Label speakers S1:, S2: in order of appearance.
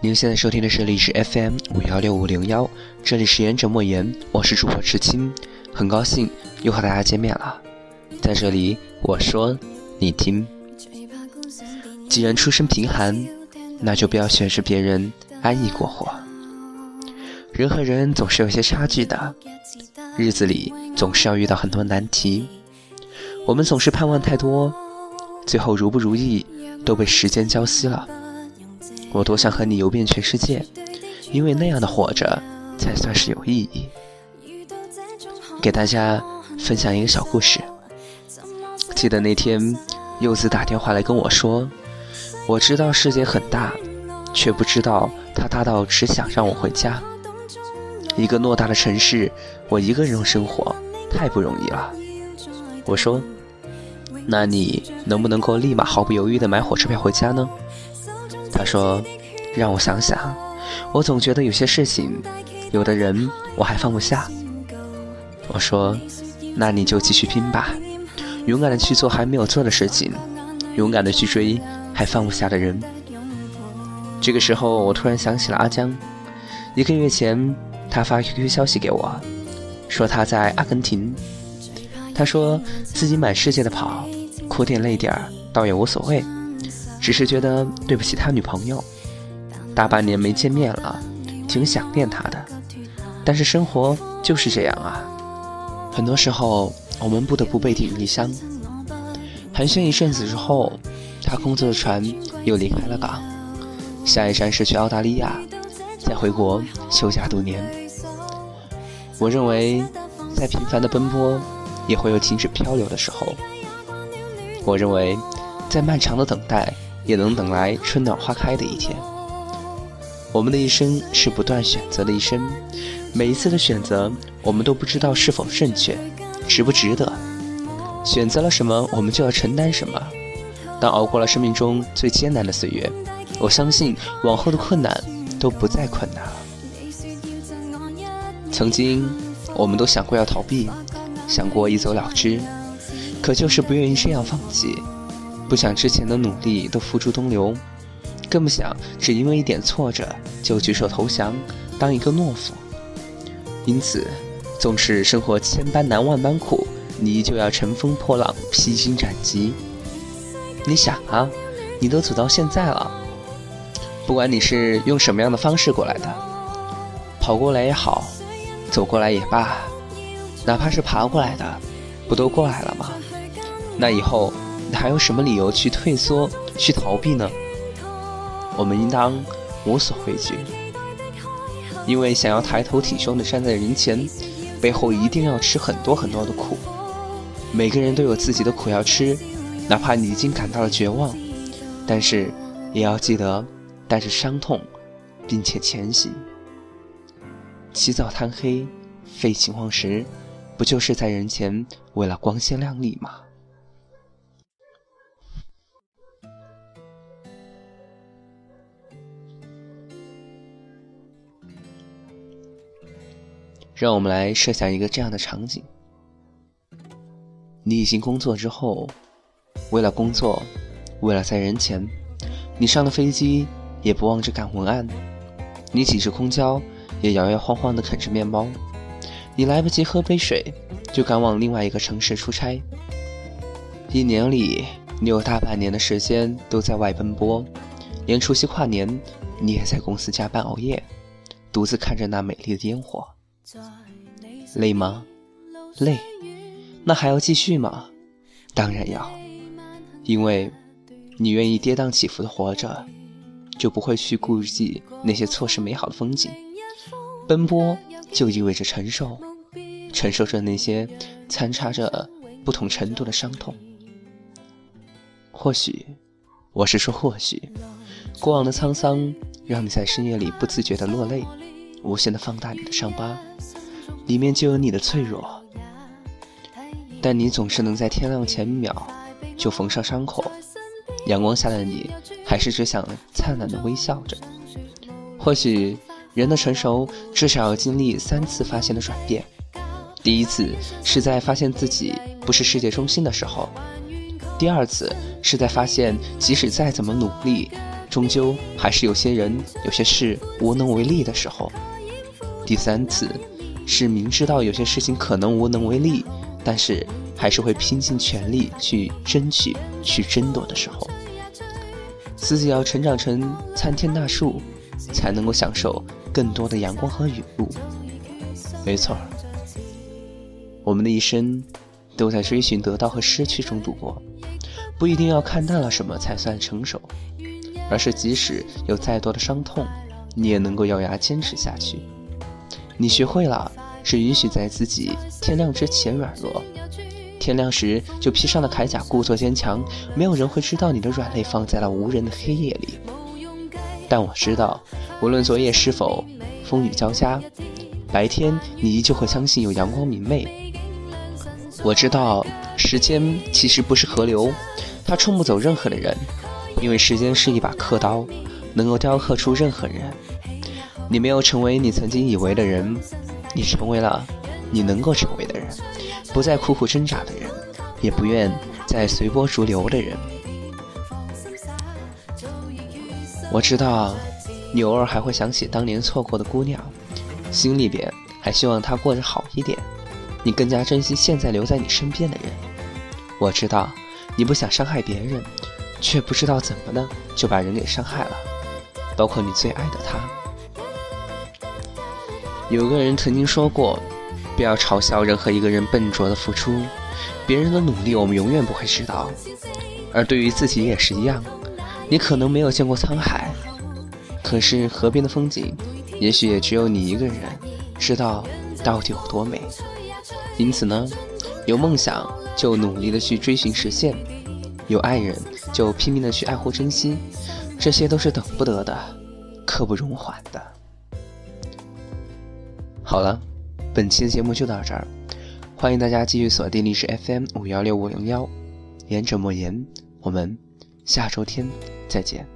S1: 您现在收听的是历史 FM 五幺六五零幺，这里是言者莫言，我是主播赤青，很高兴又和大家见面了。在这里，我说你听。既然出身贫寒，那就不要显示别人安逸过活。人和人总是有些差距的，日子里总是要遇到很多难题。我们总是盼望太多，最后如不如意都被时间浇熄了。我多想和你游遍全世界，因为那样的活着才算是有意义。给大家分享一个小故事。记得那天，柚子打电话来跟我说：“我知道世界很大，却不知道它大到只想让我回家。一个偌大的城市，我一个人生活太不容易了。”我说：“那你能不能够立马毫不犹豫地买火车票回家呢？”他说：“让我想想，我总觉得有些事情，有的人我还放不下。”我说：“那你就继续拼吧，勇敢的去做还没有做的事情，勇敢的去追还放不下的人。”这个时候，我突然想起了阿江。一个月前，他发 QQ 消息给我，说他在阿根廷。他说自己满世界的跑，哭点累点儿倒也无所谓。只是觉得对不起他女朋友，大半年没见面了，挺想念他的。但是生活就是这样啊，很多时候我们不得不背井离乡。寒暄一阵子之后，他工作的船又离开了港，下一站是去澳大利亚，再回国休假度年。我认为，再频繁的奔波，也会有停止漂流的时候。我认为，再漫长的等待。也能等来春暖花开的一天。我们的一生是不断选择的一生，每一次的选择，我们都不知道是否正确，值不值得。选择了什么，我们就要承担什么。当熬过了生命中最艰难的岁月，我相信往后的困难都不再困难了。曾经，我们都想过要逃避，想过一走了之，可就是不愿意这样放弃。不想之前的努力都付诸东流，更不想只因为一点挫折就举手投降，当一个懦夫。因此，纵使生活千般难万般苦，你依旧要乘风破浪，披荆斩棘。你想啊，你都走到现在了，不管你是用什么样的方式过来的，跑过来也好，走过来也罢，哪怕是爬过来的，不都过来了吗？那以后。你还有什么理由去退缩、去逃避呢？我们应当无所畏惧，因为想要抬头挺胸的站在人前，背后一定要吃很多很多的苦。每个人都有自己的苦要吃，哪怕你已经感到了绝望，但是也要记得带着伤痛，并且前行。起早贪黑、废寝忘食，不就是在人前为了光鲜亮丽吗？让我们来设想一个这样的场景：你已经工作之后，为了工作，为了在人前，你上了飞机也不忘着赶文案，你挤着公交也摇摇晃晃地啃着面包，你来不及喝杯水就赶往另外一个城市出差。一年里，你有大半年的时间都在外奔波，连除夕跨年你也在公司加班熬夜，独自看着那美丽的烟火。累吗？累，那还要继续吗？当然要，因为，你愿意跌宕起伏的活着，就不会去顾忌那些错失美好的风景。奔波就意味着承受，承受着那些参差着不同程度的伤痛。或许，我是说或许，过往的沧桑让你在深夜里不自觉的落泪。无限的放大你的伤疤，里面就有你的脆弱。但你总是能在天亮前一秒就缝上伤口，阳光下的你还是只想灿烂的微笑着。或许人的成熟至少要经历三次发现的转变。第一次是在发现自己不是世界中心的时候；第二次是在发现，即使再怎么努力，终究还是有些人、有些事无能为力的时候；第三次是明知道有些事情可能无能为力，但是还是会拼尽全力去争取、去争夺的时候。自己要成长成参天大树，才能够享受更多的阳光和雨露。没错我们的一生都在追寻得到和失去中度过。不一定要看淡了什么才算成熟，而是即使有再多的伤痛，你也能够咬牙坚持下去。你学会了是允许在自己天亮之前软弱，天亮时就披上了铠甲，故作坚强。没有人会知道你的软肋放在了无人的黑夜里。但我知道，无论昨夜是否风雨交加，白天你依旧会相信有阳光明媚。我知道，时间其实不是河流。它冲不走任何的人，因为时间是一把刻刀，能够雕刻出任何人。你没有成为你曾经以为的人，你成为了你能够成为的人，不再苦苦挣扎的人，也不愿再随波逐流的人。我知道，你偶尔还会想起当年错过的姑娘，心里边还希望她过得好一点。你更加珍惜现在留在你身边的人。我知道。你不想伤害别人，却不知道怎么的就把人给伤害了，包括你最爱的他。有个人曾经说过，不要嘲笑任何一个人笨拙的付出，别人的努力我们永远不会知道，而对于自己也是一样。你可能没有见过沧海，可是河边的风景，也许也只有你一个人知道到底有多美。因此呢，有梦想。就努力的去追寻实现，有爱人就拼命的去爱护珍惜，这些都是等不得的，刻不容缓的。好了，本期的节目就到这儿，欢迎大家继续锁定历史 FM 五幺六五零幺，言者莫言，我们下周天再见。